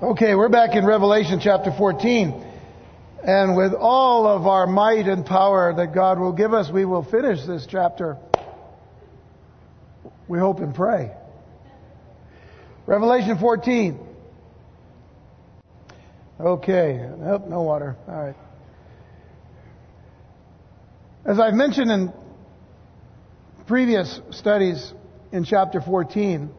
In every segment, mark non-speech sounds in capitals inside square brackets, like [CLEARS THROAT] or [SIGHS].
Okay, we're back in Revelation chapter 14. And with all of our might and power that God will give us, we will finish this chapter. We hope and pray. Revelation 14. Okay. Nope, no water. All right. As I've mentioned in previous studies in chapter 14,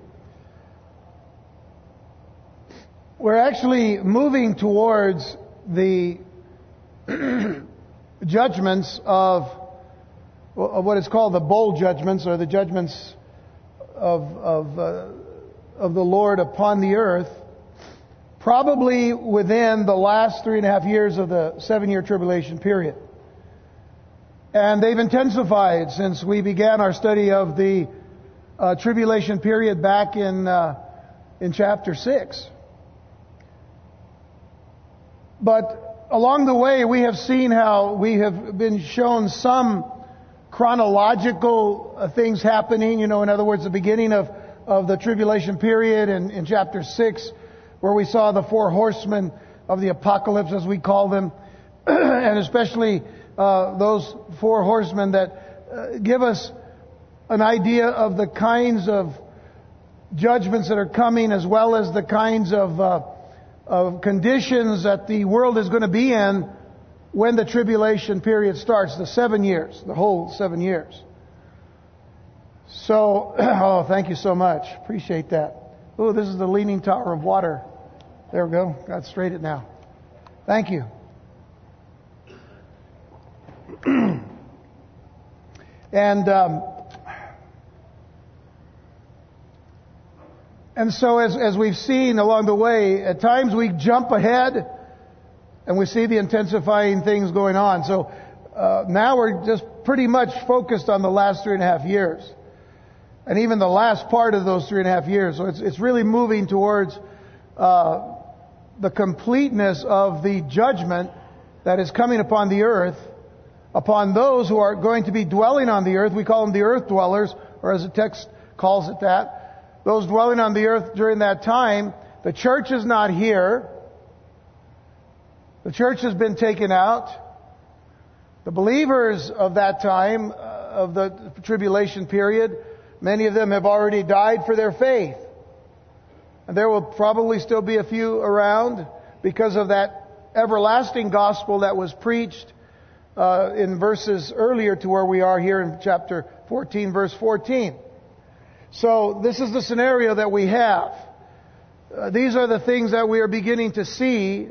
we're actually moving towards the [CLEARS THROAT] judgments of, of, what is called the bowl judgments or the judgments of, of, uh, of the Lord upon the earth, probably within the last three and a half years of the seven year tribulation period. And they've intensified since we began our study of the uh, tribulation period back in, uh, in chapter 6. But along the way, we have seen how we have been shown some chronological uh, things happening. You know, in other words, the beginning of, of the tribulation period in, in chapter 6, where we saw the four horsemen of the apocalypse, as we call them, [CLEARS THROAT] and especially uh, those four horsemen that uh, give us an idea of the kinds of judgments that are coming, as well as the kinds of uh, of conditions that the world is going to be in when the tribulation period starts, the seven years, the whole seven years. So, [CLEARS THROAT] oh, thank you so much. Appreciate that. Oh, this is the leaning tower of water. There we go. Got straight it now. Thank you. [CLEARS THROAT] and um, And so as, as we've seen along the way, at times we jump ahead and we see the intensifying things going on. So uh, now we're just pretty much focused on the last three and a half years. And even the last part of those three and a half years. So it's, it's really moving towards uh, the completeness of the judgment that is coming upon the earth, upon those who are going to be dwelling on the earth. We call them the earth dwellers, or as the text calls it that those dwelling on the earth during that time, the church is not here. The church has been taken out. The believers of that time, uh, of the tribulation period, many of them have already died for their faith. And there will probably still be a few around because of that everlasting gospel that was preached uh, in verses earlier to where we are here in chapter 14, verse 14. So this is the scenario that we have. Uh, these are the things that we are beginning to see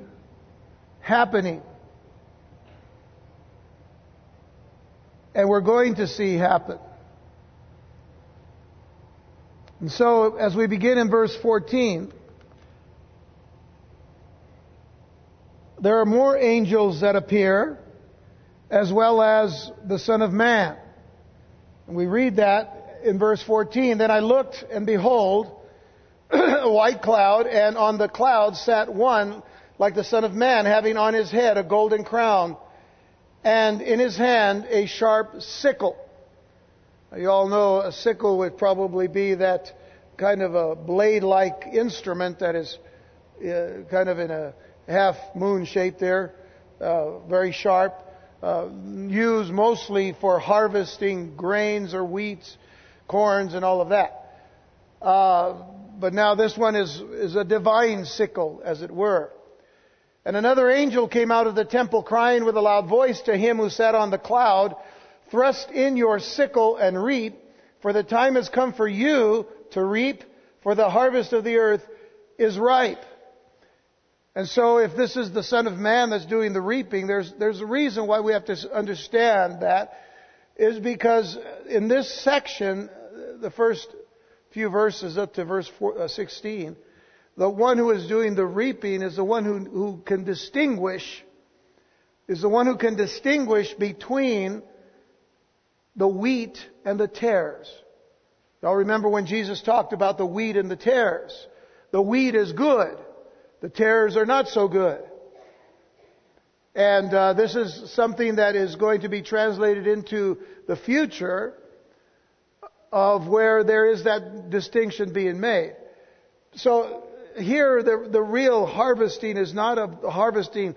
happening. And we're going to see happen. And so, as we begin in verse 14, there are more angels that appear, as well as the Son of Man. And we read that in verse 14, Then I looked, and behold, [CLEARS THROAT] a white cloud, and on the cloud sat one like the Son of Man, having on his head a golden crown, and in his hand a sharp sickle. Now, You all know a sickle would probably be that kind of a blade like instrument that is uh, kind of in a half moon shape there, uh, very sharp, uh, used mostly for harvesting grains or wheats corns and all of that. Uh, but now this one is, is a divine sickle, as it were. And another angel came out of the temple crying with a loud voice to him who sat on the cloud, Thrust in your sickle and reap, for the time has come for you to reap, for the harvest of the earth is ripe. And so if this is the Son of Man that's doing the reaping, there's, there's a reason why we have to understand that, is because in this section, the first few verses up to verse uh, 16, the one who is doing the reaping is the one who, who can distinguish, is the one who can distinguish between the wheat and the tares. Y'all remember when Jesus talked about the wheat and the tares. The wheat is good. The tares are not so good. And uh, this is something that is going to be translated into the future of where there is that distinction being made. So here the, the real harvesting is not a harvesting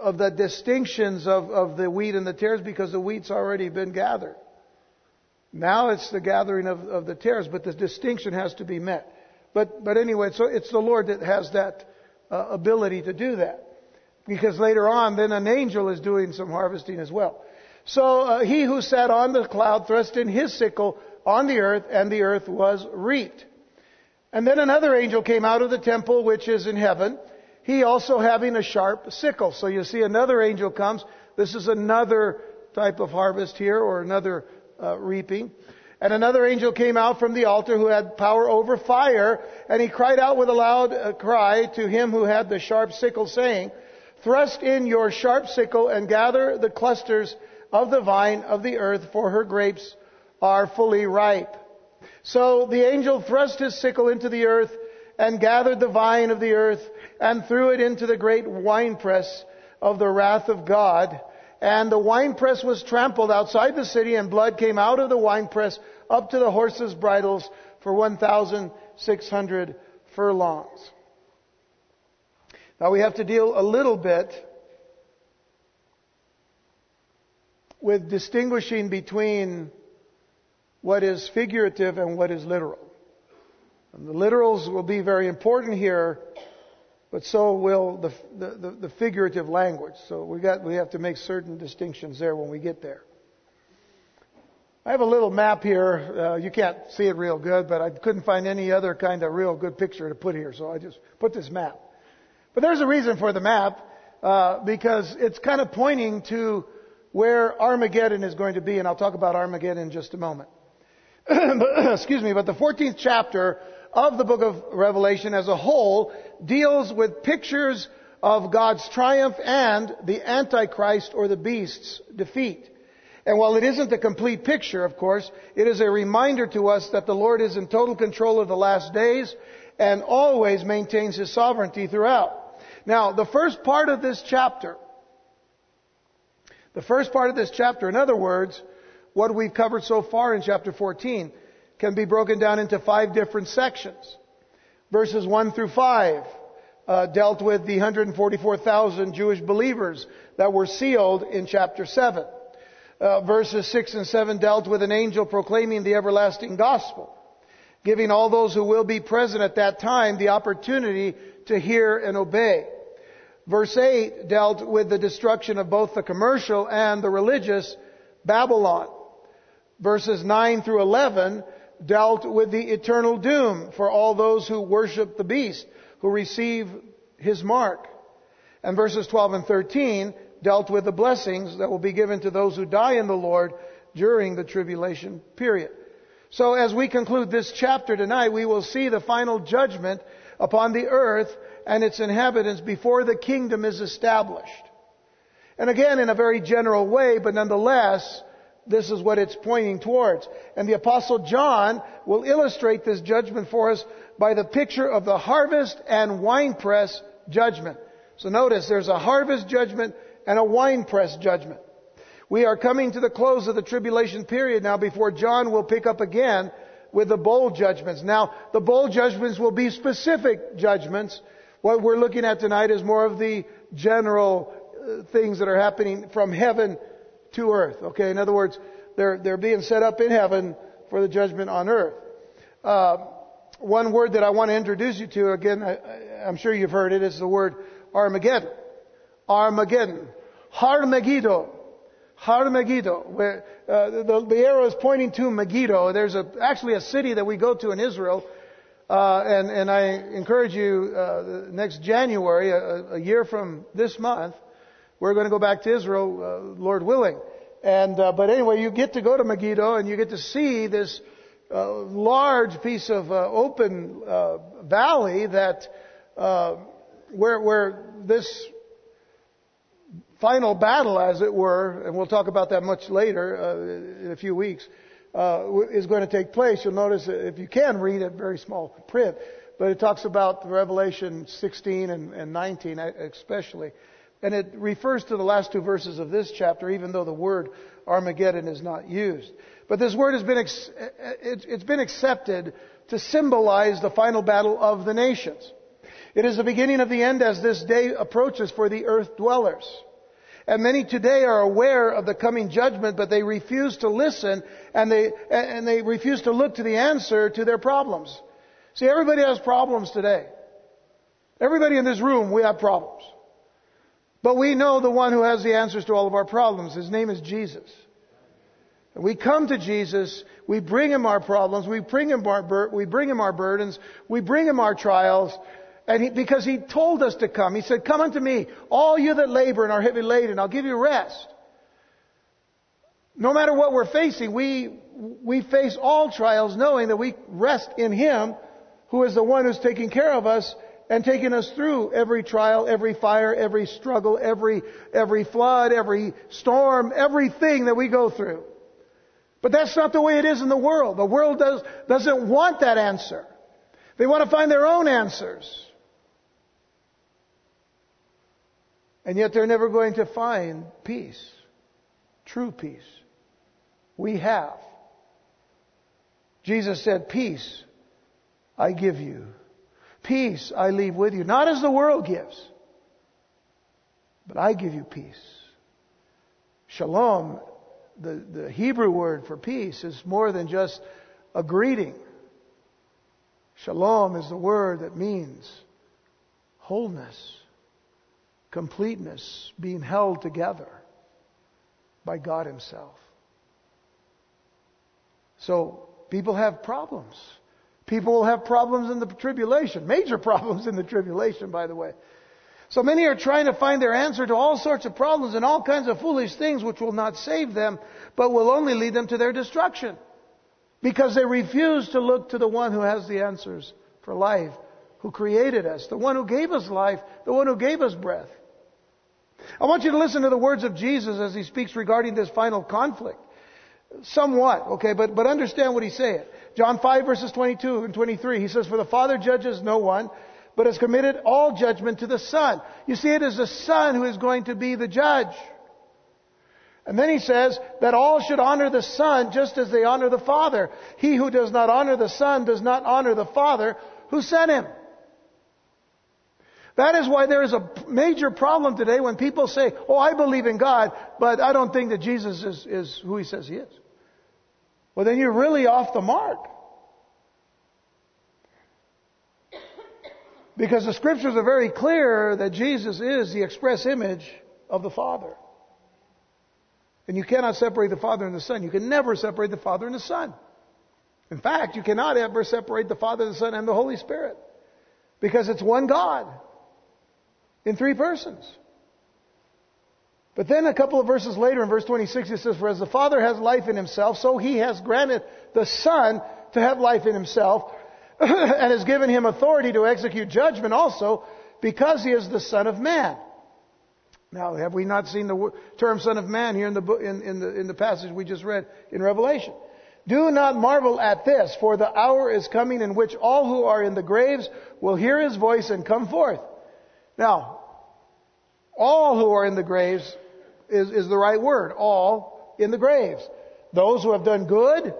of the distinctions of, of the wheat and the tares because the wheat's already been gathered. Now it's the gathering of, of the tares, but the distinction has to be met. But, but anyway, so it's the Lord that has that uh, ability to do that. Because later on, then an angel is doing some harvesting as well. So uh, he who sat on the cloud thrust in his sickle on the earth, and the earth was reaped. And then another angel came out of the temple which is in heaven, he also having a sharp sickle. So you see another angel comes. This is another type of harvest here, or another uh, reaping. And another angel came out from the altar who had power over fire, and he cried out with a loud uh, cry to him who had the sharp sickle, saying, Thrust in your sharp sickle and gather the clusters of the vine of the earth, for her grapes are fully ripe. So the angel thrust his sickle into the earth and gathered the vine of the earth and threw it into the great winepress of the wrath of God. And the winepress was trampled outside the city and blood came out of the winepress up to the horses' bridles for 1,600 furlongs. Now we have to deal a little bit with distinguishing between what is figurative and what is literal. And the literals will be very important here, but so will the, the, the, figurative language. So we, got, we have to make certain distinctions there when we get there. I have a little map here. Uh, you can't see it real good, but I couldn't find any other kind of real good picture to put here, so I just put this map. But there's a reason for the map, uh, because it's kind of pointing to where Armageddon is going to be, and I'll talk about Armageddon in just a moment. [CLEARS THROAT] Excuse me, but the 14th chapter of the book of Revelation as a whole deals with pictures of God's triumph and the Antichrist or the beast's defeat. And while it isn't a complete picture, of course, it is a reminder to us that the Lord is in total control of the last days and always maintains his sovereignty throughout. Now, the first part of this chapter the first part of this chapter, in other words, what we've covered so far in chapter 14, can be broken down into five different sections. Verses 1 through 5 uh, dealt with the 144,000 Jewish believers that were sealed in chapter 7. Uh, verses 6 and 7 dealt with an angel proclaiming the everlasting gospel, giving all those who will be present at that time the opportunity to hear and obey. Verse 8 dealt with the destruction of both the commercial and the religious Babylon. Verses 9 through 11 dealt with the eternal doom for all those who worship the beast, who receive his mark. And verses 12 and 13 dealt with the blessings that will be given to those who die in the Lord during the tribulation period. So as we conclude this chapter tonight, we will see the final judgment upon the earth and its inhabitants before the kingdom is established. And again, in a very general way, but nonetheless, this is what it's pointing towards. And the apostle John will illustrate this judgment for us by the picture of the harvest and winepress judgment. So notice there's a harvest judgment and a winepress judgment. We are coming to the close of the tribulation period now before John will pick up again with the bowl judgments. Now, the bowl judgments will be specific judgments what we're looking at tonight is more of the general uh, things that are happening from heaven to earth. Okay, in other words, they're, they're being set up in heaven for the judgment on earth. Uh, one word that I want to introduce you to, again, I, I'm sure you've heard it, is the word Armageddon. Armageddon. Har-Megiddo. Har-Megiddo. Where, uh, the, the arrow is pointing to Megiddo. There's a, actually a city that we go to in Israel uh, and, and I encourage you, uh, next January, a, a, year from this month, we're going to go back to Israel, uh, Lord willing. And, uh, but anyway, you get to go to Megiddo and you get to see this uh, large piece of uh, open valley that, where, where this final battle, as it were, and we'll talk about that much later in a few weeks, uh, is going to take place. You'll notice if you can read it, very small print, but it talks about Revelation 16 and, and 19 especially. And it refers to the last two verses of this chapter, even though the word Armageddon is not used. But this word has been, it's been accepted to symbolize the final battle of the nations. It is the beginning of the end as this day approaches for the earth dwellers. And many today are aware of the coming judgment, but they refuse to listen and they, and they refuse to look to the answer to their problems. See, everybody has problems today. Everybody in this room, we have problems. But we know the one who has the answers to all of our problems. His name is Jesus. And we come to Jesus, we bring him our problems, we bring him our, we bring him our burdens, we bring him our trials, and he, because he told us to come, he said, come unto me, all you that labor and are heavy laden, I'll give you rest. No matter what we're facing, we, we face all trials knowing that we rest in him who is the one who's taking care of us and taking us through every trial, every fire, every struggle, every, every flood, every storm, everything that we go through. But that's not the way it is in the world. The world does, doesn't want that answer. They want to find their own answers. And yet they're never going to find peace. True peace. We have. Jesus said, Peace I give you. Peace I leave with you. Not as the world gives, but I give you peace. Shalom, the, the Hebrew word for peace, is more than just a greeting. Shalom is the word that means wholeness, completeness, being held together by God Himself. So, people have problems. People will have problems in the tribulation, major [LAUGHS] problems in the tribulation, by the way. So many are trying to find their answer to all sorts of problems and all kinds of foolish things which will not save them, but will only lead them to their destruction. Because they refuse to look to the one who has the answers for life, who created us, the one who gave us life, the one who gave us breath. I want you to listen to the words of Jesus as he speaks regarding this final conflict. Somewhat, okay, but, but understand what he's saying. John 5 verses 22 and 23, he says, For the Father judges no one, but has committed all judgment to the Son. You see, it is the Son who is going to be the judge. And then he says that all should honor the Son just as they honor the Father. He who does not honor the Son does not honor the Father who sent him. That is why there is a major problem today when people say, Oh, I believe in God, but I don't think that Jesus is, is who he says he is. Well, then you're really off the mark. Because the scriptures are very clear that Jesus is the express image of the Father. And you cannot separate the Father and the Son. You can never separate the Father and the Son. In fact, you cannot ever separate the Father, the Son, and the Holy Spirit. Because it's one God in three persons. But then a couple of verses later in verse 26 it says, For as the Father has life in himself, so he has granted the Son to have life in himself, [CLEARS THROAT] and has given him authority to execute judgment also, because he is the Son of Man. Now, have we not seen the term Son of Man here in the, in, in, the, in the passage we just read in Revelation? Do not marvel at this, for the hour is coming in which all who are in the graves will hear his voice and come forth. Now, all who are in the graves is, is the right word. All in the graves. Those who have done good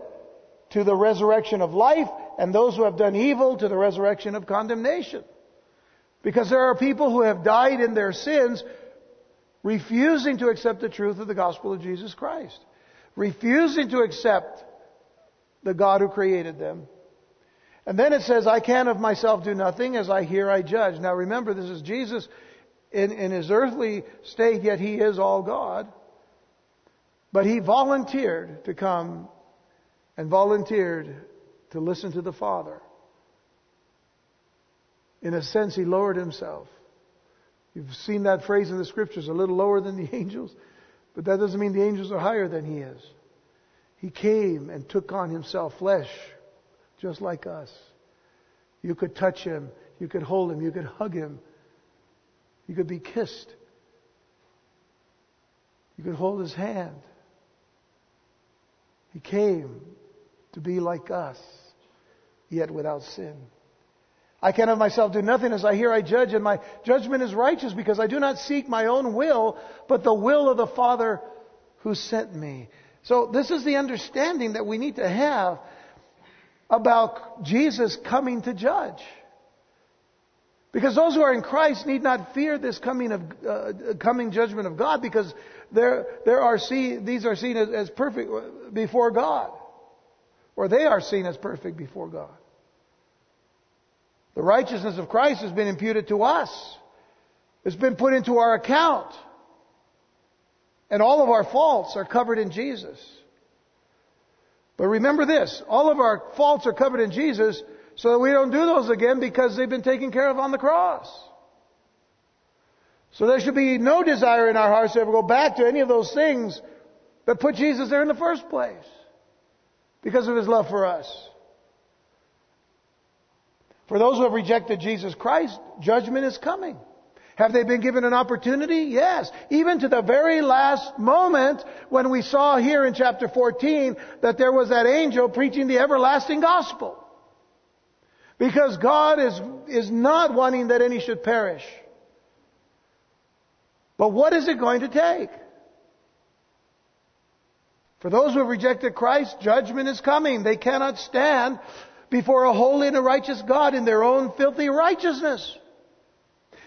to the resurrection of life, and those who have done evil to the resurrection of condemnation. Because there are people who have died in their sins, refusing to accept the truth of the gospel of Jesus Christ, refusing to accept the God who created them. And then it says, I can of myself do nothing, as I hear I judge. Now remember, this is Jesus in, in his earthly state, yet he is all God. But he volunteered to come and volunteered to listen to the Father. In a sense, he lowered himself. You've seen that phrase in the scriptures, a little lower than the [LAUGHS] angels, but that doesn't mean the angels are higher than he is. He came and took on himself flesh, just like us. You could touch him, you could hold him, you could hug him, you could be kissed, you could hold his hand. He came to be like us, yet without sin. I can of myself do nothing as I hear I judge, and my judgment is righteous because I do not seek my own will, but the will of the Father who sent me. So this is the understanding that we need to have about Jesus coming to judge. Because those who are in Christ need not fear this coming of uh, coming judgment of God, because are see, these are seen as, as perfect before God, or they are seen as perfect before God. The righteousness of Christ has been imputed to us. It's been put into our account. And all of our faults are covered in Jesus. But remember this, all of our faults are covered in Jesus so that we don't do those again because they've been taken care of on the cross. So there should be no desire in our hearts to ever go back to any of those things that put Jesus there in the first place because of his love for us. For those who have rejected Jesus Christ, judgment is coming. Have they been given an opportunity? Yes. Even to the very last moment when we saw here in chapter 14 that there was that angel preaching the everlasting gospel. Because God is, is not wanting that any should perish. But what is it going to take? For those who have rejected Christ, judgment is coming. They cannot stand before a holy and a righteous God in their own filthy righteousness.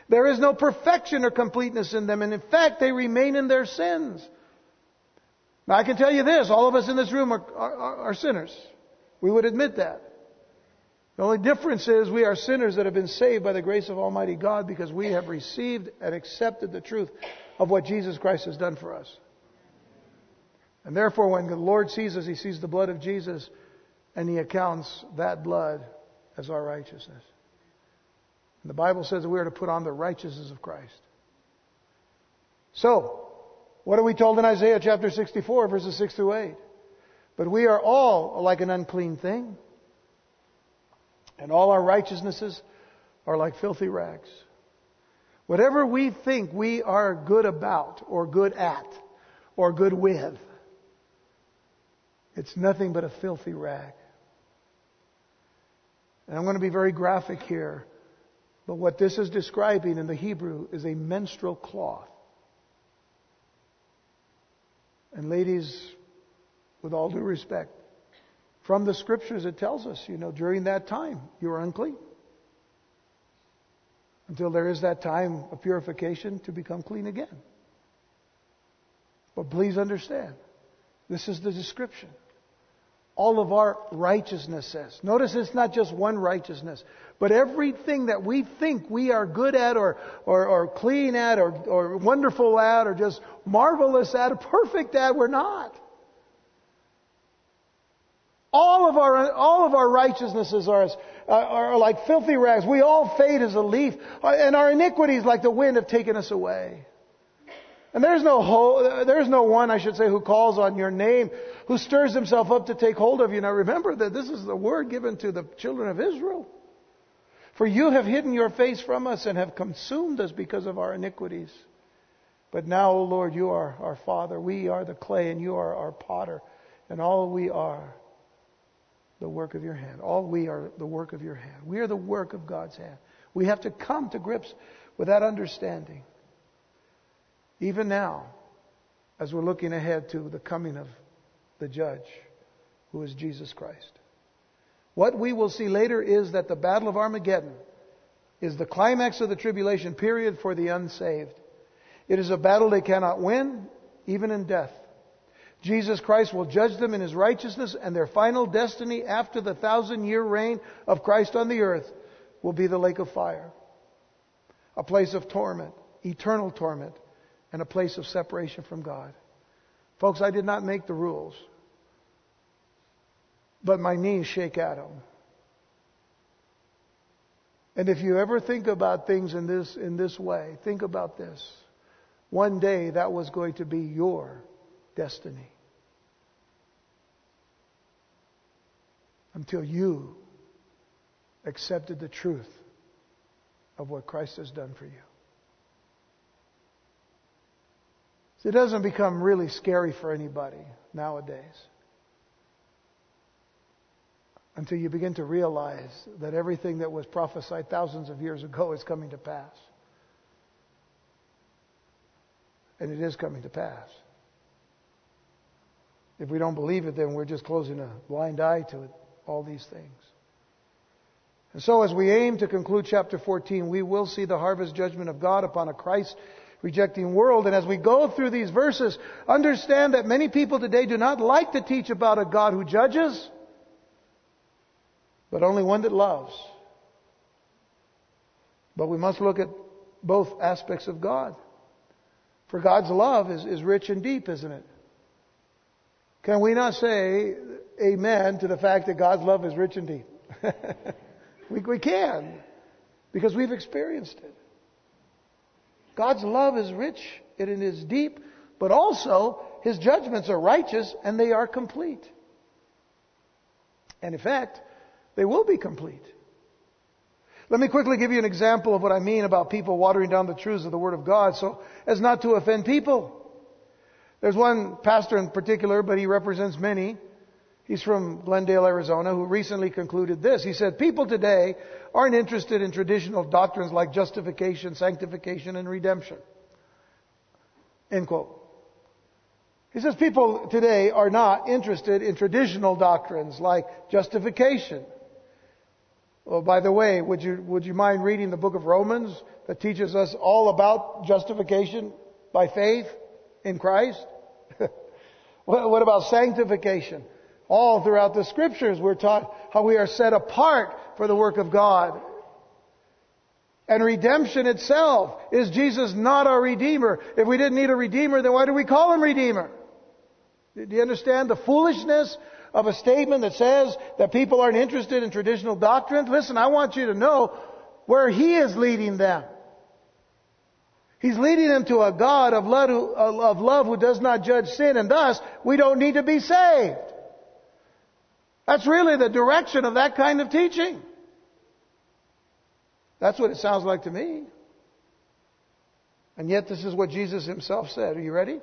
There is no perfection or completeness in them, and in fact, they remain in their sins. Now, I can tell you this all of us in this room are, are, are sinners. We would admit that. The only difference is we are sinners that have been saved by the grace of Almighty God because we have received and accepted the truth of what Jesus Christ has done for us. And therefore, when the Lord sees us, He sees the blood of Jesus and He accounts that blood as our righteousness. And the Bible says that we are to put on the righteousness of Christ. So, what are we told in Isaiah chapter 64, verses 6 through 8? But we are all like an unclean thing, and all our righteousnesses are like filthy rags. Whatever we think we are good about, or good at, or good with, it's nothing but a filthy rag. And I'm going to be very graphic here. But what this is describing in the Hebrew is a menstrual cloth. And ladies, with all due respect, from the scriptures it tells us, you know, during that time you are unclean. Until there is that time of purification to become clean again. But please understand, this is the description all of our righteousnesses. Notice it's not just one righteousness, but everything that we think we are good at or, or, or clean at or, or wonderful at or just marvelous at or perfect at, we're not. All of our, all of our righteousnesses are, uh, are like filthy rags. We all fade as a leaf, uh, and our iniquities, like the wind, have taken us away. And there's no, ho- there's no one, I should say, who calls on your name, who stirs himself up to take hold of you. Now remember that this is the word given to the children of Israel. For you have hidden your face from us and have consumed us because of our iniquities. But now, O Lord, you are our Father. We are the clay and you are our potter. And all we are the work of your hand. All we are the work of your hand. We are the work of God's hand. We have to come to grips with that understanding. Even now, as we're looking ahead to the coming of the judge, who is Jesus Christ. What we will see later is that the Battle of Armageddon is the climax of the tribulation period for the unsaved. It is a battle they cannot win, even in death. Jesus Christ will judge them in his righteousness, and their final destiny after the thousand year reign of Christ on the earth will be the lake of fire. A place of torment, eternal torment, and a place of separation from God. Folks, I did not make the rules, but my knees shake at them. And if you ever think about things in this, in this way, think about this. One day that was going to be your destiny. Until you accepted the truth of what Christ has done for you. So it doesn't become really scary for anybody nowadays until you begin to realize that everything that was prophesied thousands of years ago is coming to pass. And it is coming to pass. If we don't believe it, then we're just closing a blind eye to it. All these things. And so, as we aim to conclude chapter 14, we will see the harvest judgment of God upon a Christ rejecting world. And as we go through these verses, understand that many people today do not like to teach about a God who judges, but only one that loves. But we must look at both aspects of God. For God's love is, is rich and deep, isn't it? Can we not say amen to the fact that God's love is rich and deep? [LAUGHS] we, we can, because we've experienced it. God's love is rich and it is deep, but also His judgments are righteous and they are complete. And in fact, they will be complete. Let me quickly give you an example of what I mean about people watering down the truths of the Word of God so as not to offend people. There's one pastor in particular, but he represents many. He's from Glendale, Arizona, who recently concluded this. He said, People today aren't interested in traditional doctrines like justification, sanctification, and redemption. End quote. He says people today are not interested in traditional doctrines like justification. Well, by the way, would you, would you mind reading the book of Romans that teaches us all about justification by faith in Christ? [LAUGHS] what about sanctification? All throughout the scriptures, we're taught how we are set apart for the work of God. And redemption itself. Is Jesus not our Redeemer? If we didn't need a Redeemer, then why do we call Him Redeemer? Do you understand the foolishness of a statement that says that people aren't interested in traditional doctrine? Listen, I want you to know where He is leading them. He's leading them to a God of love, who, of love who does not judge sin, and thus we don't need to be saved. That's really the direction of that kind of teaching. That's what it sounds like to me. And yet, this is what Jesus himself said. Are you ready?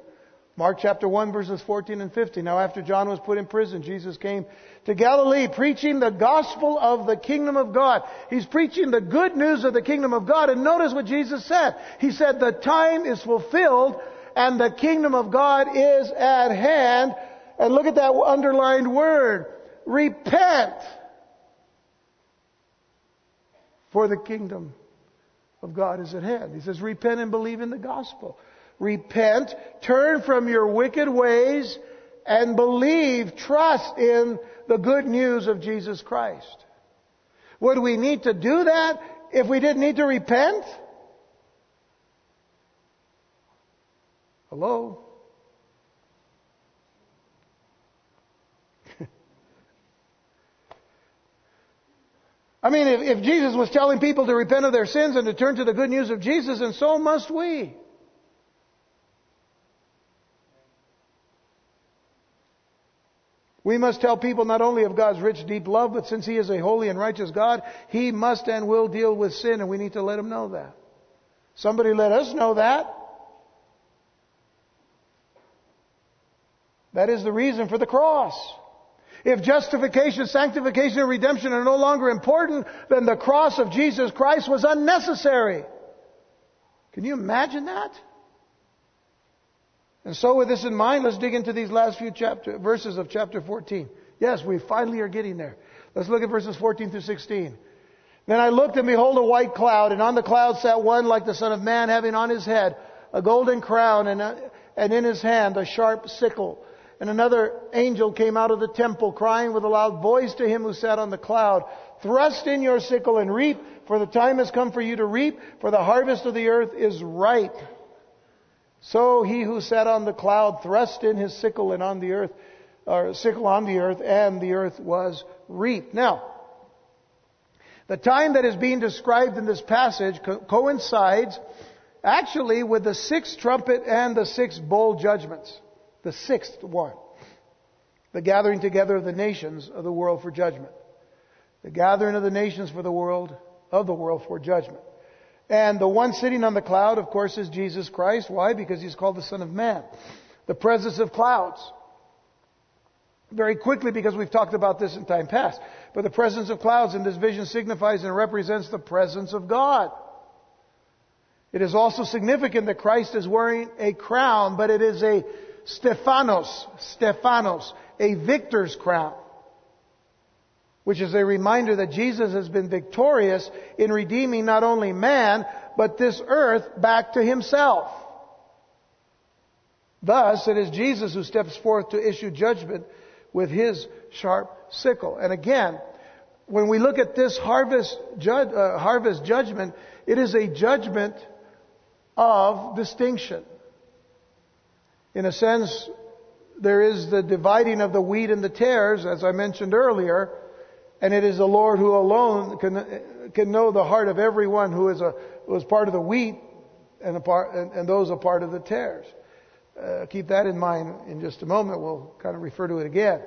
Mark chapter 1 verses 14 and 15. Now after John was put in prison, Jesus came to Galilee preaching the gospel of the kingdom of God. He's preaching the good news of the kingdom of God. And notice what Jesus said. He said, the time is fulfilled and the kingdom of God is at hand. And look at that underlined word. Repent. For the kingdom of God is at hand. He says, repent and believe in the gospel. Repent, turn from your wicked ways, and believe, trust in the good news of Jesus Christ. Would we need to do that if we didn't need to repent? Hello? I mean, if, if, Jesus was telling people to repent of their sins and to turn to the good news of Jesus, and so must we. We must tell people not only of God's rich, deep love, but since He is a holy and righteous God, He must and will deal with sin, and we need to let Him know that. Somebody let us know that. That is the reason for the cross. If justification, sanctification, and redemption are no longer important, then the cross of Jesus Christ was unnecessary. Can you imagine that? And so, with this in mind, let's dig into these last few chapter, verses of chapter 14. Yes, we finally are getting there. Let's look at verses 14 through 16. Then I looked, and behold, a white cloud, and on the cloud sat one like the Son of Man, having on his head a golden crown, and, a, and in his hand a sharp sickle. And another angel came out of the temple, crying with a loud voice to him who sat on the cloud, Thrust in your sickle and reap, for the time has come for you to reap, for the harvest of the earth is ripe. So he who sat on the cloud thrust in his sickle and on the earth, or sickle on the earth, and the earth was reaped. Now, the time that is being described in this passage co- coincides actually with the sixth trumpet and the sixth bowl judgments. The sixth one. The gathering together of the nations of the world for judgment. The gathering of the nations for the world, of the world for judgment. And the one sitting on the cloud, of course, is Jesus Christ. Why? Because he's called the Son of Man. The presence of clouds. Very quickly, because we've talked about this in time past. But the presence of clouds in this vision signifies and represents the presence of God. It is also significant that Christ is wearing a crown, but it is a Stephanos, Stephanos, a victor's crown. which is a reminder that Jesus has been victorious in redeeming not only man, but this earth back to himself. Thus, it is Jesus who steps forth to issue judgment with his sharp sickle. And again, when we look at this harvest, uh, harvest judgment, it is a judgment of distinction. In a sense, there is the dividing of the wheat and the tares, as I mentioned earlier, and it is the Lord who alone can, can know the heart of everyone who is a, who is part of the wheat and, part, and, and those a part of the tares. Uh, keep that in mind in just a moment. We'll kind of refer to it again.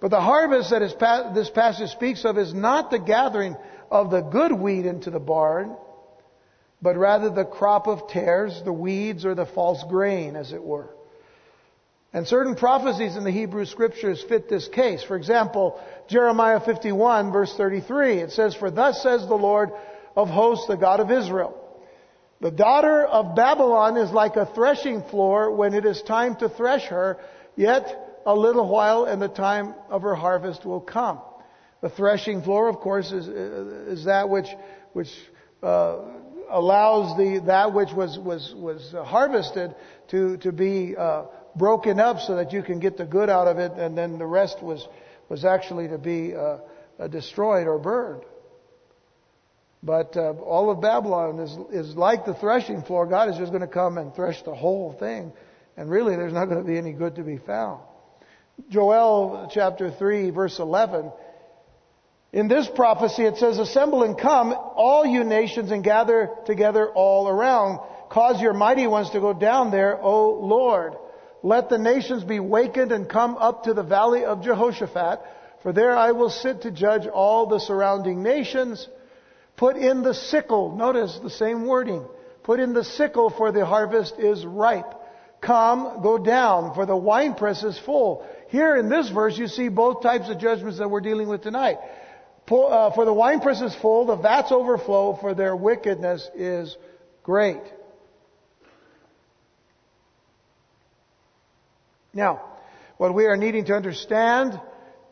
But the harvest that is, this passage speaks of is not the gathering of the good wheat into the barn, but rather the crop of tares, the weeds, or the false grain, as it were. And certain prophecies in the Hebrew scriptures fit this case. For example, Jeremiah 51 verse 33, it says, For thus says the Lord of hosts, the God of Israel. The daughter of Babylon is like a threshing floor when it is time to thresh her, yet a little while and the time of her harvest will come. The threshing floor, of course, is, is that which, which uh, allows the, that which was, was, was harvested to, to be uh, broken up so that you can get the good out of it, and then the rest was, was actually to be uh, destroyed or burned. But uh, all of Babylon is, is like the threshing floor. God is just going to come and thresh the whole thing. And really, there's not going to be any good to be found. Joel chapter 3, verse 11. In this prophecy, it says, Assemble and come, all you nations, and gather together all around. Cause your mighty ones to go down there, O Lord. Let the nations be wakened and come up to the valley of Jehoshaphat, for there I will sit to judge all the surrounding nations. Put in the sickle. Notice the same wording. Put in the sickle, for the harvest is ripe. Come, go down, for the winepress is full. Here in this verse, you see both types of judgments that we're dealing with tonight. Uh, for the winepress is full, the vats overflow, for their wickedness is great. Now, what we are needing to understand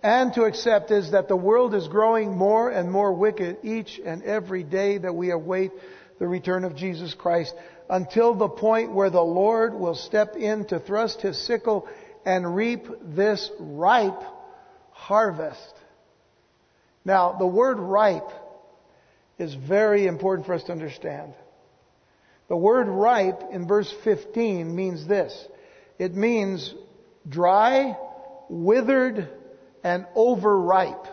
and to accept is that the world is growing more and more wicked each and every day that we await the return of Jesus Christ until the point where the Lord will step in to thrust his sickle and reap this ripe harvest. Now, the word ripe is very important for us to understand. The word ripe in verse 15 means this. It means dry, withered, and overripe.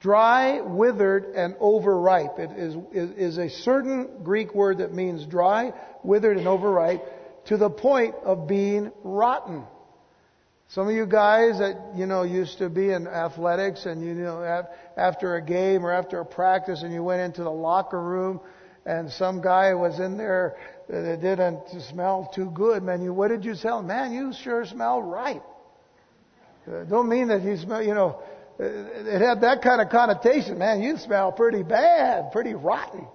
Dry, withered, and overripe. It is, is, a certain Greek word that means dry, withered, and overripe to the point of being rotten. Some of you guys that, you know, used to be in athletics and, you know, after a game or after a practice and you went into the locker room and some guy was in there that didn't smell too good, man, you, what did you him? Man, you sure smell right. Uh, don't mean that you smell, you know, uh, it had that kind of connotation. Man, you smell pretty bad, pretty rotten,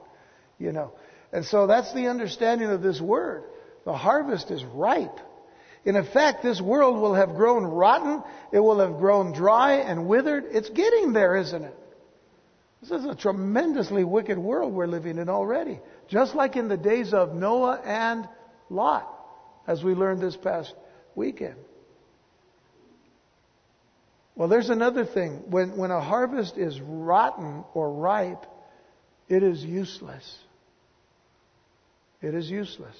you know. And so that's the understanding of this word. The harvest is ripe. In effect, this world will have grown rotten. It will have grown dry and withered. It's getting there, isn't it? This is a tremendously wicked world we're living in already. Just like in the days of Noah and Lot, as we learned this past weekend. Well, there's another thing. When, when a harvest is rotten or ripe, it is useless. It is useless.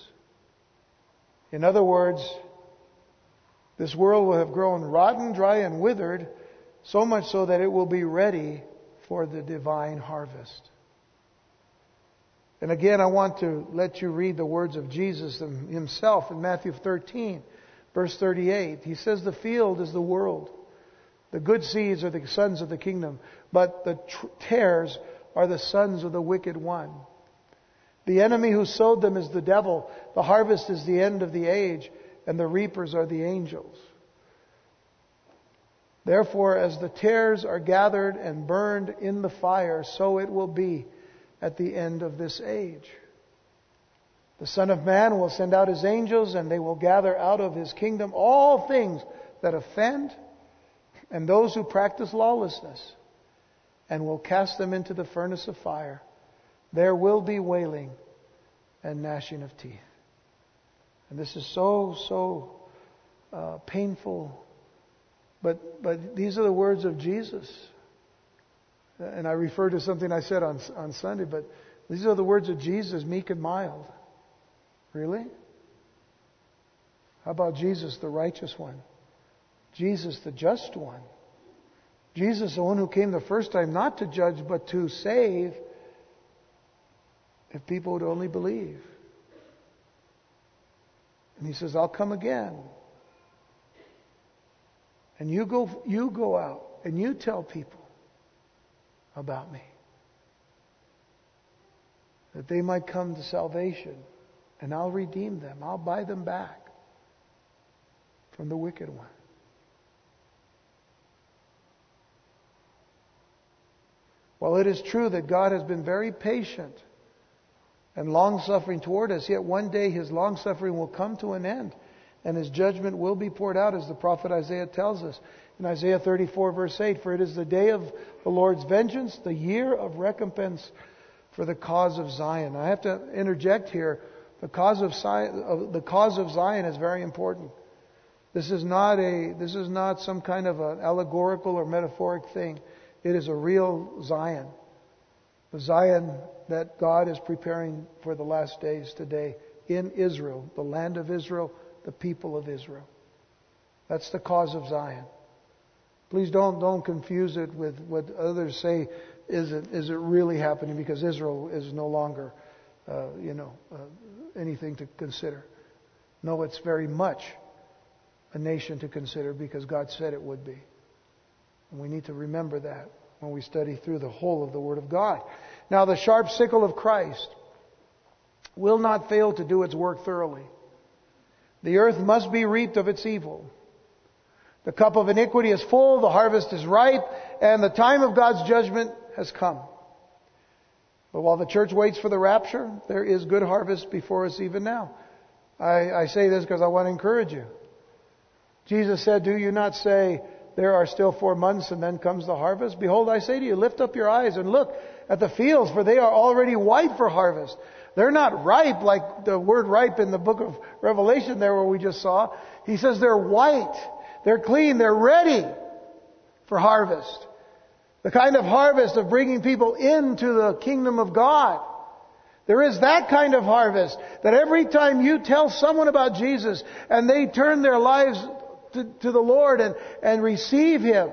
In other words, this world will have grown rotten, dry, and withered, so much so that it will be ready for the divine harvest. And again, I want to let you read the words of Jesus himself in Matthew 13, verse 38. He says, The field is the world. The good seeds are the sons of the kingdom, but the tares are the sons of the wicked one. The enemy who sowed them is the devil. The harvest is the end of the age and the reapers are the angels. Therefore, as the tares are gathered and burned in the fire, so it will be at the end of this age. The Son of Man will send out his angels, and they will gather out of his kingdom all things that offend and those who practice lawlessness, and will cast them into the furnace of fire. There will be wailing and gnashing of teeth. And this is so, so uh, painful. But, but these are the words of Jesus. And I refer to something I said on, on Sunday, but these are the words of Jesus, meek and mild. Really? How about Jesus, the righteous one? Jesus, the just one? Jesus, the one who came the first time not to judge but to save, if people would only believe. And he says, I'll come again. And you go, you go out and you tell people about me. That they might come to salvation. And I'll redeem them. I'll buy them back from the wicked one. While it is true that God has been very patient and long suffering toward us, yet one day his long suffering will come to an end and his judgment will be poured out, as the prophet Isaiah tells us in Isaiah 34, verse 8 For it is the day of the Lord's vengeance, the year of recompense for the cause of Zion. I have to interject here. The cause of Zion, the cause of Zion is very important. This is not a this is not some kind of an allegorical or metaphoric thing. It is a real Zion. The Zion that God is preparing for the last days today in Israel, the land of Israel, the people of Israel. That's the cause of Zion. Please don't, don't confuse it with what others say is it, is it really happening because Israel is no longer, uh, you know, uh, anything to consider. No, it's very much a nation to consider because God said it would be. And we need to remember that when we study through the whole of the Word of God. Now, the sharp sickle of Christ will not fail to do its work thoroughly. The earth must be reaped of its evil. The cup of iniquity is full, the harvest is ripe, and the time of God's judgment has come. But while the church waits for the rapture, there is good harvest before us even now. I, I say this because I want to encourage you. Jesus said, Do you not say, there are still four months and then comes the harvest. Behold, I say to you, lift up your eyes and look at the fields, for they are already white for harvest. They're not ripe like the word ripe in the book of Revelation there where we just saw. He says they're white. They're clean. They're ready for harvest. The kind of harvest of bringing people into the kingdom of God. There is that kind of harvest that every time you tell someone about Jesus and they turn their lives to, to the Lord and, and receive Him.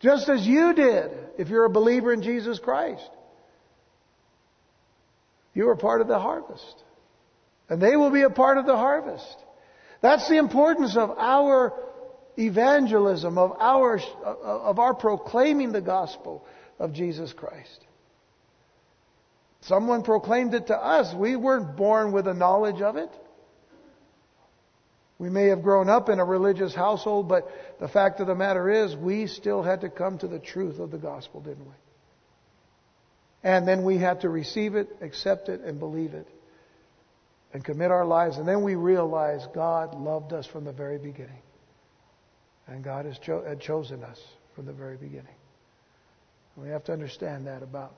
Just as you did if you're a believer in Jesus Christ. You are part of the harvest. And they will be a part of the harvest. That's the importance of our evangelism, of our, of our proclaiming the gospel of Jesus Christ. Someone proclaimed it to us. We weren't born with a knowledge of it. We may have grown up in a religious household, but the fact of the matter is, we still had to come to the truth of the gospel, didn't we? And then we had to receive it, accept it, and believe it. And commit our lives. And then we realize God loved us from the very beginning. And God has cho- had chosen us from the very beginning. And we have to understand that about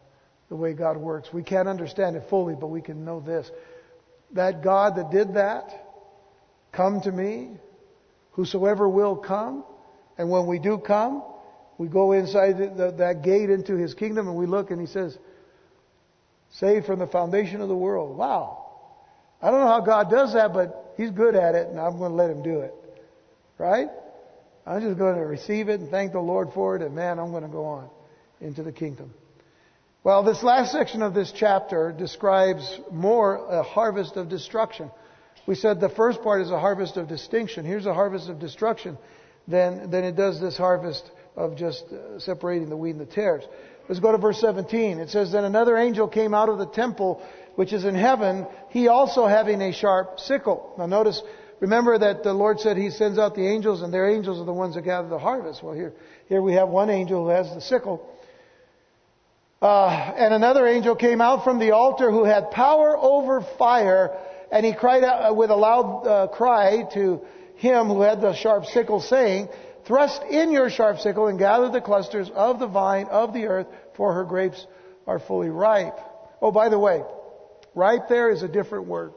the way God works. We can't understand it fully, but we can know this. That God that did that, Come to me, whosoever will come. And when we do come, we go inside the, the, that gate into his kingdom and we look and he says, saved from the foundation of the world. Wow. I don't know how God does that, but he's good at it and I'm going to let him do it. Right? I'm just going to receive it and thank the Lord for it and man, I'm going to go on into the kingdom. Well, this last section of this chapter describes more a harvest of destruction. We said the first part is a harvest of distinction. Here's a harvest of destruction. Then, then it does this harvest of just uh, separating the wheat and the tares. Let's go to verse 17. It says, Then another angel came out of the temple which is in heaven, he also having a sharp sickle. Now notice, remember that the Lord said he sends out the angels and their angels are the ones that gather the harvest. Well here, here we have one angel who has the sickle. Uh, and another angel came out from the altar who had power over fire and he cried out uh, with a loud uh, cry to him who had the sharp sickle, saying, Thrust in your sharp sickle and gather the clusters of the vine of the earth, for her grapes are fully ripe. Oh, by the way, ripe there is a different word.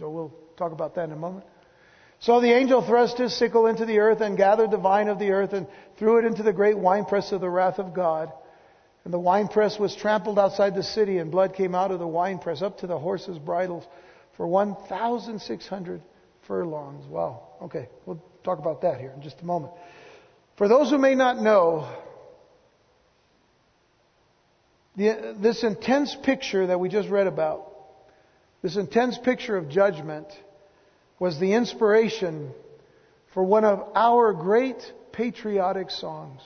So we'll talk about that in a moment. So the angel thrust his sickle into the earth and gathered the vine of the earth and threw it into the great winepress of the wrath of God. And the winepress was trampled outside the city, and blood came out of the winepress up to the horses' bridles for 1,600 furlongs. Wow. Okay, we'll talk about that here in just a moment. For those who may not know, the, this intense picture that we just read about, this intense picture of judgment, was the inspiration for one of our great patriotic songs,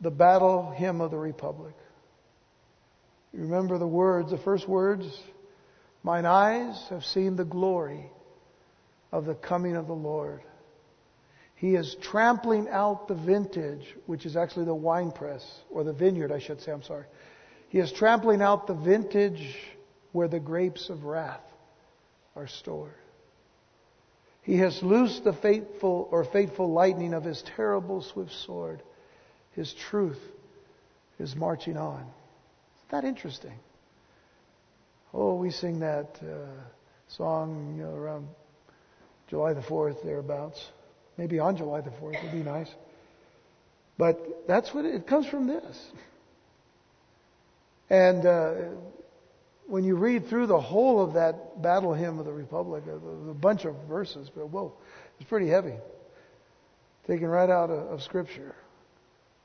the Battle Hymn of the Republic. You remember the words, the first words? Mine eyes have seen the glory of the coming of the Lord. He is trampling out the vintage, which is actually the wine press, or the vineyard, I should say, I'm sorry. He is trampling out the vintage where the grapes of wrath are stored. He has loosed the fateful or fateful lightning of his terrible swift sword. His truth is marching on. Isn't that interesting? Oh, we sing that uh, song you know, around July the 4th, thereabouts. Maybe on July the 4th would be nice. But that's what it, it comes from this. And uh, when you read through the whole of that battle hymn of the Republic, uh, a bunch of verses, but whoa, it's pretty heavy. Taken right out of, of Scripture.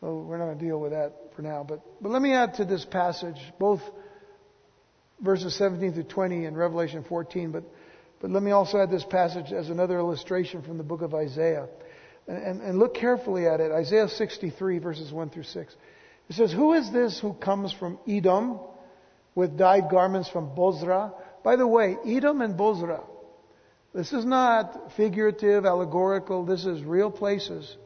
Well, we're not going to deal with that for now. But, but let me add to this passage both verses 17 through 20 in Revelation 14, but, but let me also add this passage as another illustration from the book of Isaiah. And, and, and look carefully at it. Isaiah 63, verses 1 through 6. It says, Who is this who comes from Edom with dyed garments from Bozrah? By the way, Edom and Bozrah, this is not figurative, allegorical, this is real places.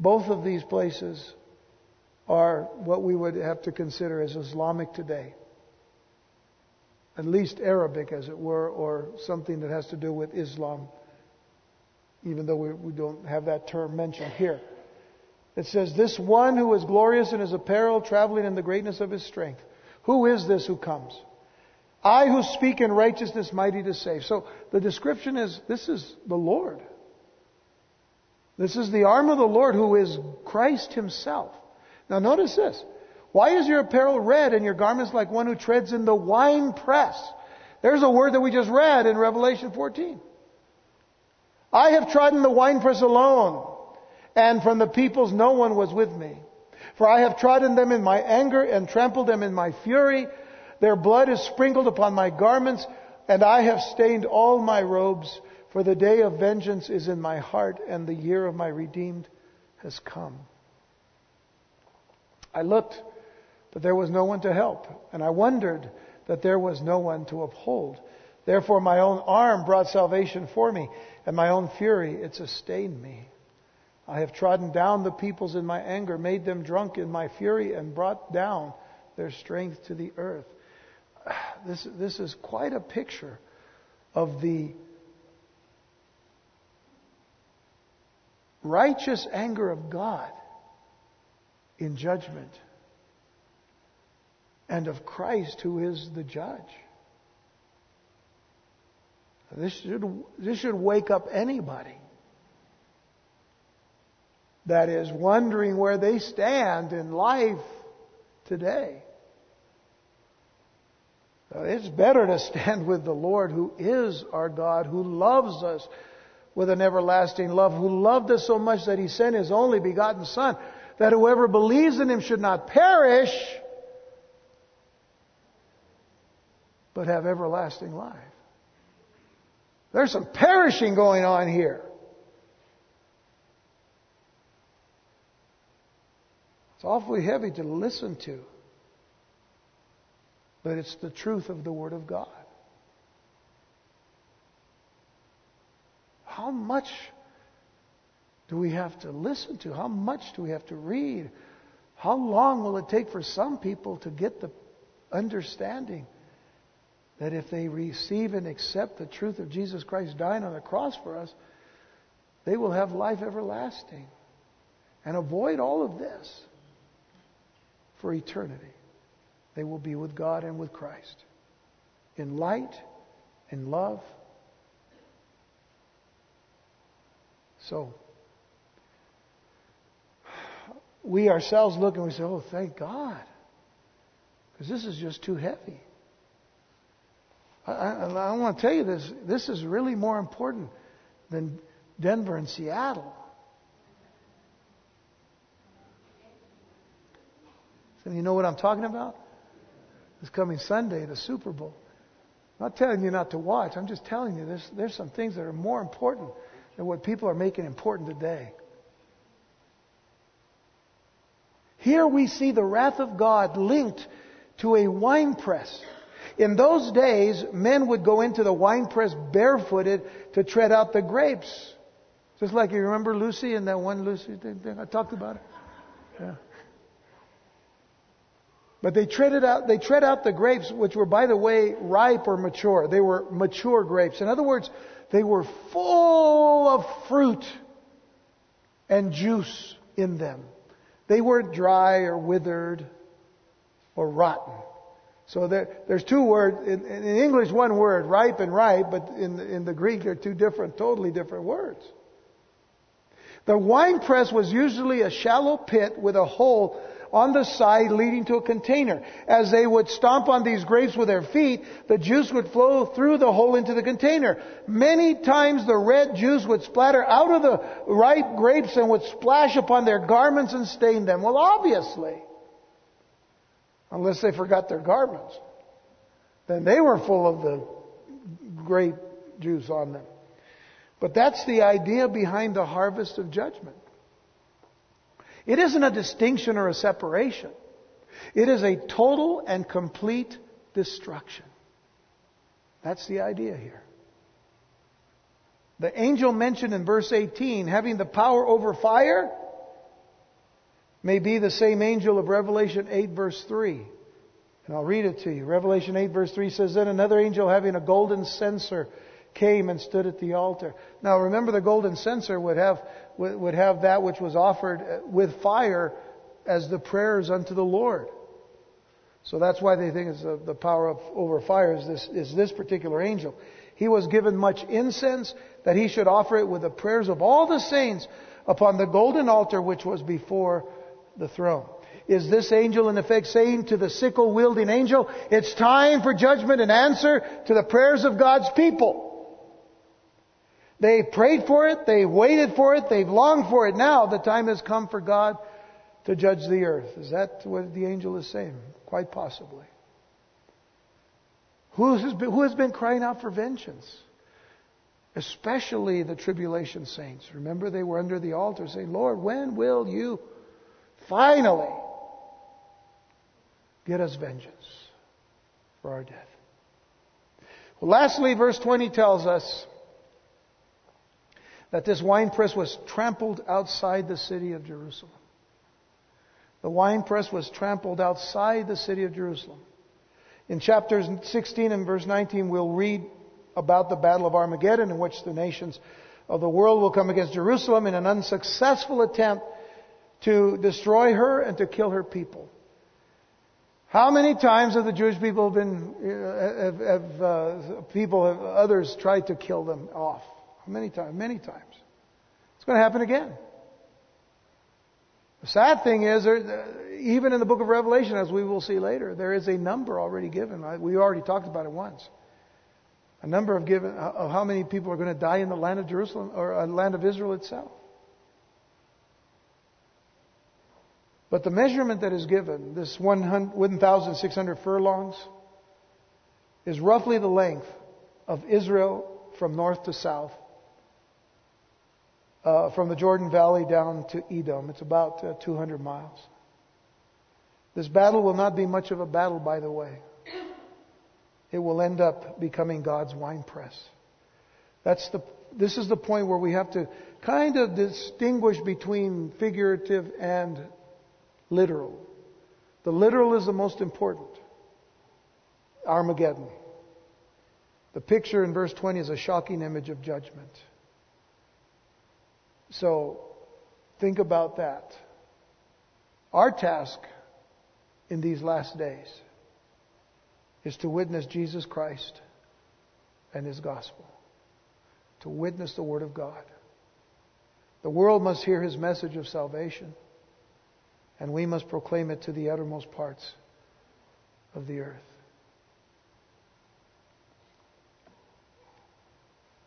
Both of these places are what we would have to consider as Islamic today at least Arabic, as it were, or something that has to do with Islam, even though we, we don't have that term mentioned here. It says, This one who is glorious in his apparel, traveling in the greatness of his strength. Who is this who comes? I who speak in righteousness, mighty to save. So the description is this is the Lord. This is the arm of the Lord who is Christ himself. Now notice this. Why is your apparel red and your garments like one who treads in the wine press? There's a word that we just read in Revelation 14. I have trodden the winepress alone, and from the peoples no one was with me. For I have trodden them in my anger and trampled them in my fury. Their blood is sprinkled upon my garments, and I have stained all my robes. For the day of vengeance is in my heart, and the year of my redeemed has come. I looked but there was no one to help, and I wondered that there was no one to uphold. Therefore, my own arm brought salvation for me, and my own fury, it sustained me. I have trodden down the peoples in my anger, made them drunk in my fury, and brought down their strength to the earth. [SIGHS] This, this is quite a picture of the righteous anger of God in judgment and of Christ who is the judge. This should, this should wake up anybody that is wondering where they stand in life today. It's better to stand with the Lord who is our God, who loves us with an everlasting love, who loved us so much that he sent his only begotten Son, that whoever believes in him should not perish, but have everlasting life. There's some perishing going on here. It's awfully heavy to listen to, but it's the truth of the Word of God. How much do we have to listen to? How much do we have to read? How long will it take for some people to get the understanding that if they receive and accept the truth of Jesus Christ dying on the cross for us, they will have life everlasting and avoid all of this for eternity. They will be with God and with Christ in light, in love. So, we ourselves look and we say, oh, thank God. Because this is just too heavy. I, I, I want to tell you this. This is really more important than Denver and Seattle. So you know what I'm talking about? This coming Sunday, the Super Bowl. I'm not telling you not to watch. I'm just telling you there's, there's some things that are more important than what people are making important today. Here we see the wrath of God linked to a wine press. In those days, men would go into the wine press barefooted to tread out the grapes. Just like you remember Lucy and that one Lucy thing, I talked about it. Yeah. But they treaded out, they tread out the grapes, which were, by the way, ripe or mature. They were mature grapes. In other words, they were full of fruit and juice in them. They weren't dry or withered or rotten. So there, there's two words, in, in, English one word, ripe and ripe, but in, in the Greek they're two different, totally different words. The wine press was usually a shallow pit with a hole on the side leading to a container. As they would stomp on these grapes with their feet, the juice would flow through the hole into the container. Many times the red juice would splatter out of the ripe grapes and would splash upon their garments and stain them. Well, obviously. Unless they forgot their garments. Then they were full of the grape juice on them. But that's the idea behind the harvest of judgment. It isn't a distinction or a separation. It is a total and complete destruction. That's the idea here. The angel mentioned in verse 18, having the power over fire, may be the same angel of Revelation 8 verse 3. And I'll read it to you. Revelation 8 verse 3 says, Then another angel having a golden censer came and stood at the altar. Now remember the golden censer would have, would have that which was offered uh, with fire as the prayers unto the Lord. So that's why they think it's the, the power of over fire is this, is this particular angel. He was given much incense that he should offer it with the prayers of all the saints upon the golden altar which was before the throne. Is this angel in effect saying to the sickle wielding angel, it's time for judgment and answer to the prayers of God's people? They prayed for it, they waited for it, they've longed for it. Now the time has come for God to judge the earth. Is that what the angel is saying? Quite possibly. Who has been, who has been crying out for vengeance? Especially the tribulation saints. Remember, they were under the altar saying, Lord, when will you finally get us vengeance for our death? Well, lastly, verse 20 tells us that this winepress was trampled outside the city of Jerusalem. The winepress was trampled outside the city of Jerusalem. In chapters 16 and verse 19, we'll read about the Battle of Armageddon, in which the nations of the world will come against Jerusalem in an unsuccessful attempt to destroy her and to kill her people. How many times have the Jewish people been, uh, have, have uh, people, have, others tried to kill them off? Many times, many times. It's going to happen again. The sad thing is, even in the book of Revelation, as we will see later, there is a number already given. We already talked about it once. A number of given of how many people are going to die in the land of Jerusalem or uh, land of Israel itself. But the measurement that is given, this 1,600 furlongs, is roughly the length of Israel from north to south uh, from the Jordan Valley down to Edom. It's about uh, 200 miles. This battle will not be much of a battle, by the way. It will end up becoming God's winepress. That's the, this is the point where we have to kind of distinguish between figurative and literal. The literal is the most important. Armageddon. The picture in verse 20 is a shocking image of judgment. So think about that. Our task in these last days is to witness Jesus Christ and His gospel, to witness the Word of God. The world must hear His message of salvation, and we must proclaim it to the uttermost parts of the earth.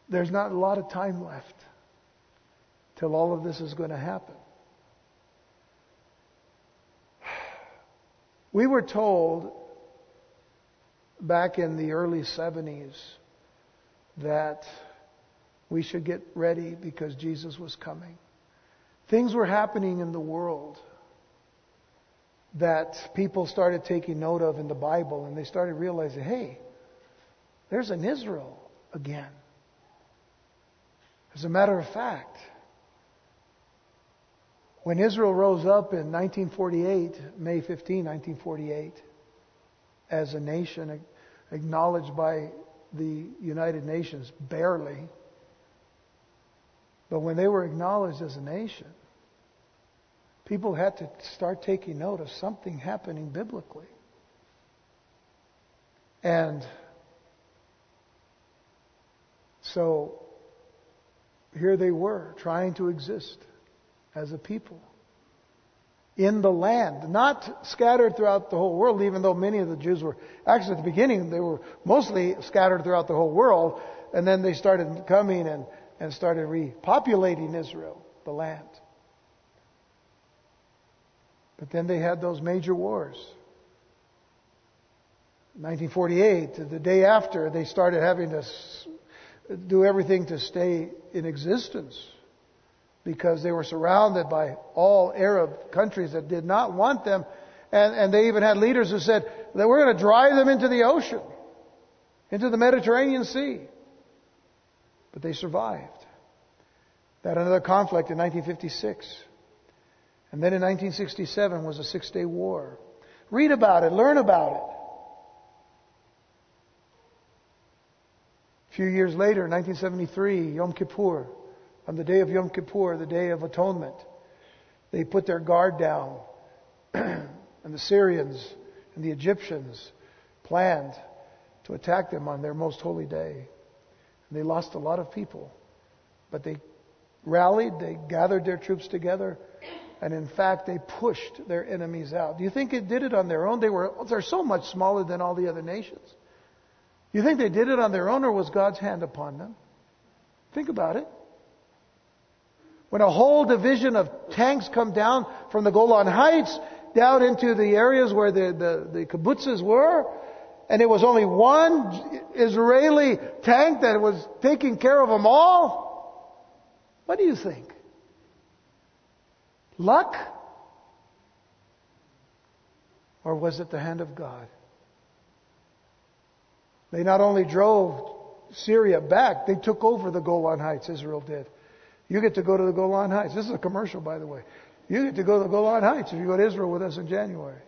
There's not a lot of time left till all of this is going to happen. [SIGHS] We were told back in the early 70s that we should get ready because Jesus was coming. Things were happening in the world that people started taking note of in the Bible and they started realizing, hey, there's an Israel again. As a matter of fact, when Israel rose up in 1948, May 15, 1948, as a nation acknowledged by the United Nations, barely, but when they were acknowledged as a nation, people had to start taking note of something happening biblically. And so here they were trying to exist as a people in the land, not scattered throughout the whole world, even though many of the Jews were, actually at the beginning, they were mostly scattered throughout the whole world, and then they started coming and, and started repopulating Israel, the land. But then they had those major wars. 1948, the day after, they started having to do everything to stay in existence because they were surrounded by all Arab countries that did not want them. And, and they even had leaders who said that we're going to drive them into the ocean, into the Mediterranean Sea. But they survived. That another conflict in 1956. And then in 1967 was a six day war. Read about it, learn about it. A few years later, 1973, Yom Kippur, on the day of Yom Kippur, the day of atonement, they put their guard down, [CLEARS THROAT] and the Syrians and the Egyptians planned to attack them on their most holy day. And they lost a lot of people, but they rallied, they gathered their troops together, and in fact, they pushed their enemies out. Do you think it did it on their own? They were, they're so much smaller than all the other nations. Do you think they did it on their own or was God's hand upon them? Think about it. When a whole division of tanks come down from the Golan Heights down into the areas where the, the, the kibbutzes were, and it was only one Israeli tank that was taking care of them all, what do you think? Luck? Or was it the hand of God? They not only drove Syria back, they took over the Golan Heights, Israel did. You get to go to the Golan Heights. This is a commercial, by the way. You get to go to the Golan Heights if you go to Israel with us in January.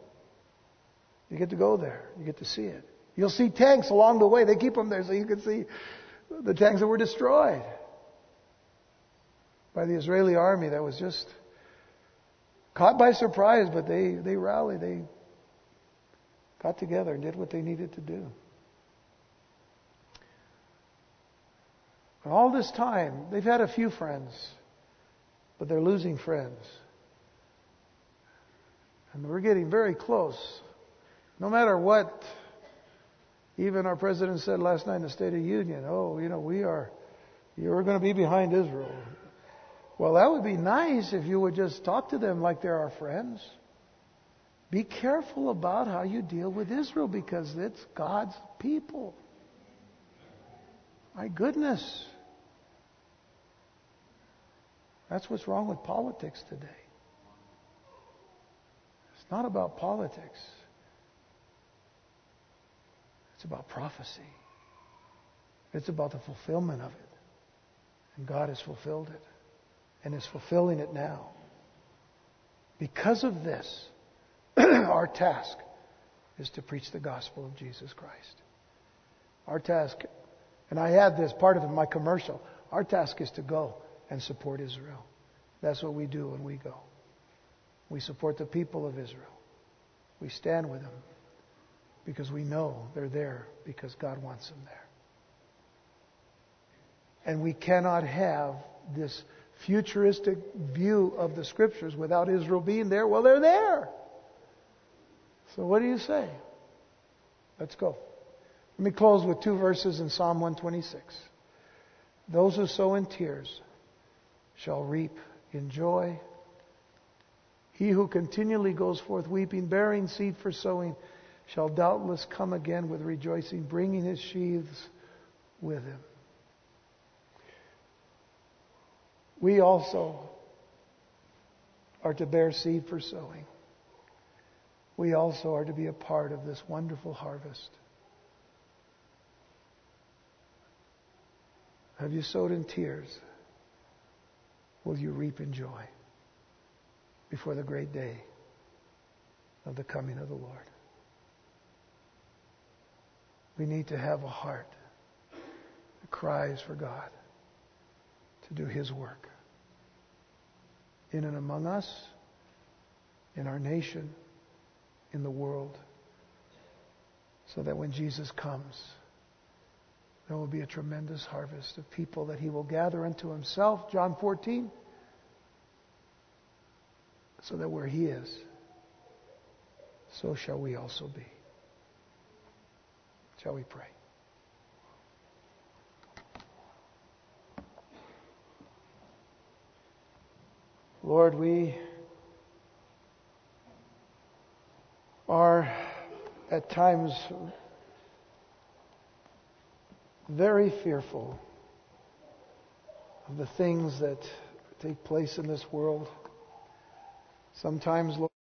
You get to go there. You get to see it. You'll see tanks along the way. They keep them there so you can see the tanks that were destroyed by the Israeli army that was just caught by surprise, but they, they rallied. They got together and did what they needed to do. all this time, they've had a few friends, but they're losing friends. And we're getting very close. No matter what, even our president said last night in the State of the Union, oh, you know, we are, you're going to be behind Israel. Well, that would be nice if you would just talk to them like they're our friends. Be careful about how you deal with Israel because it's God's people. My goodness. That's what's wrong with politics today. It's not about politics. It's about prophecy. It's about the fulfillment of it. And God has fulfilled it and is fulfilling it now. Because of this, [CLEARS THROAT] our task is to preach the gospel of Jesus Christ. Our task, and I had this part of my commercial, our task is to go and support Israel. That's what we do when we go. We support the people of Israel. We stand with them because we know they're there because God wants them there. And we cannot have this futuristic view of the scriptures without Israel being there. Well, they're there. So what do you say? Let's go. Let me close with two verses in Psalm 126. Those who sow in tears shall reap in joy. He who continually goes forth weeping, bearing seed for sowing, shall doubtless come again with rejoicing, bringing his sheaves with him. We also are to bear seed for sowing. We also are to be a part of this wonderful harvest. Have you sowed in tears? Will you reap in joy before the great day of the coming of the Lord? We need to have a heart that cries for God to do His work in and among us, in our nation, in the world, so that when Jesus comes, there will be a tremendous harvest of people that he will gather unto himself, John 14, so that where he is, so shall we also be. Shall we pray? Lord, we are at times very fearful of the things that take place in this world. Sometimes, Lord,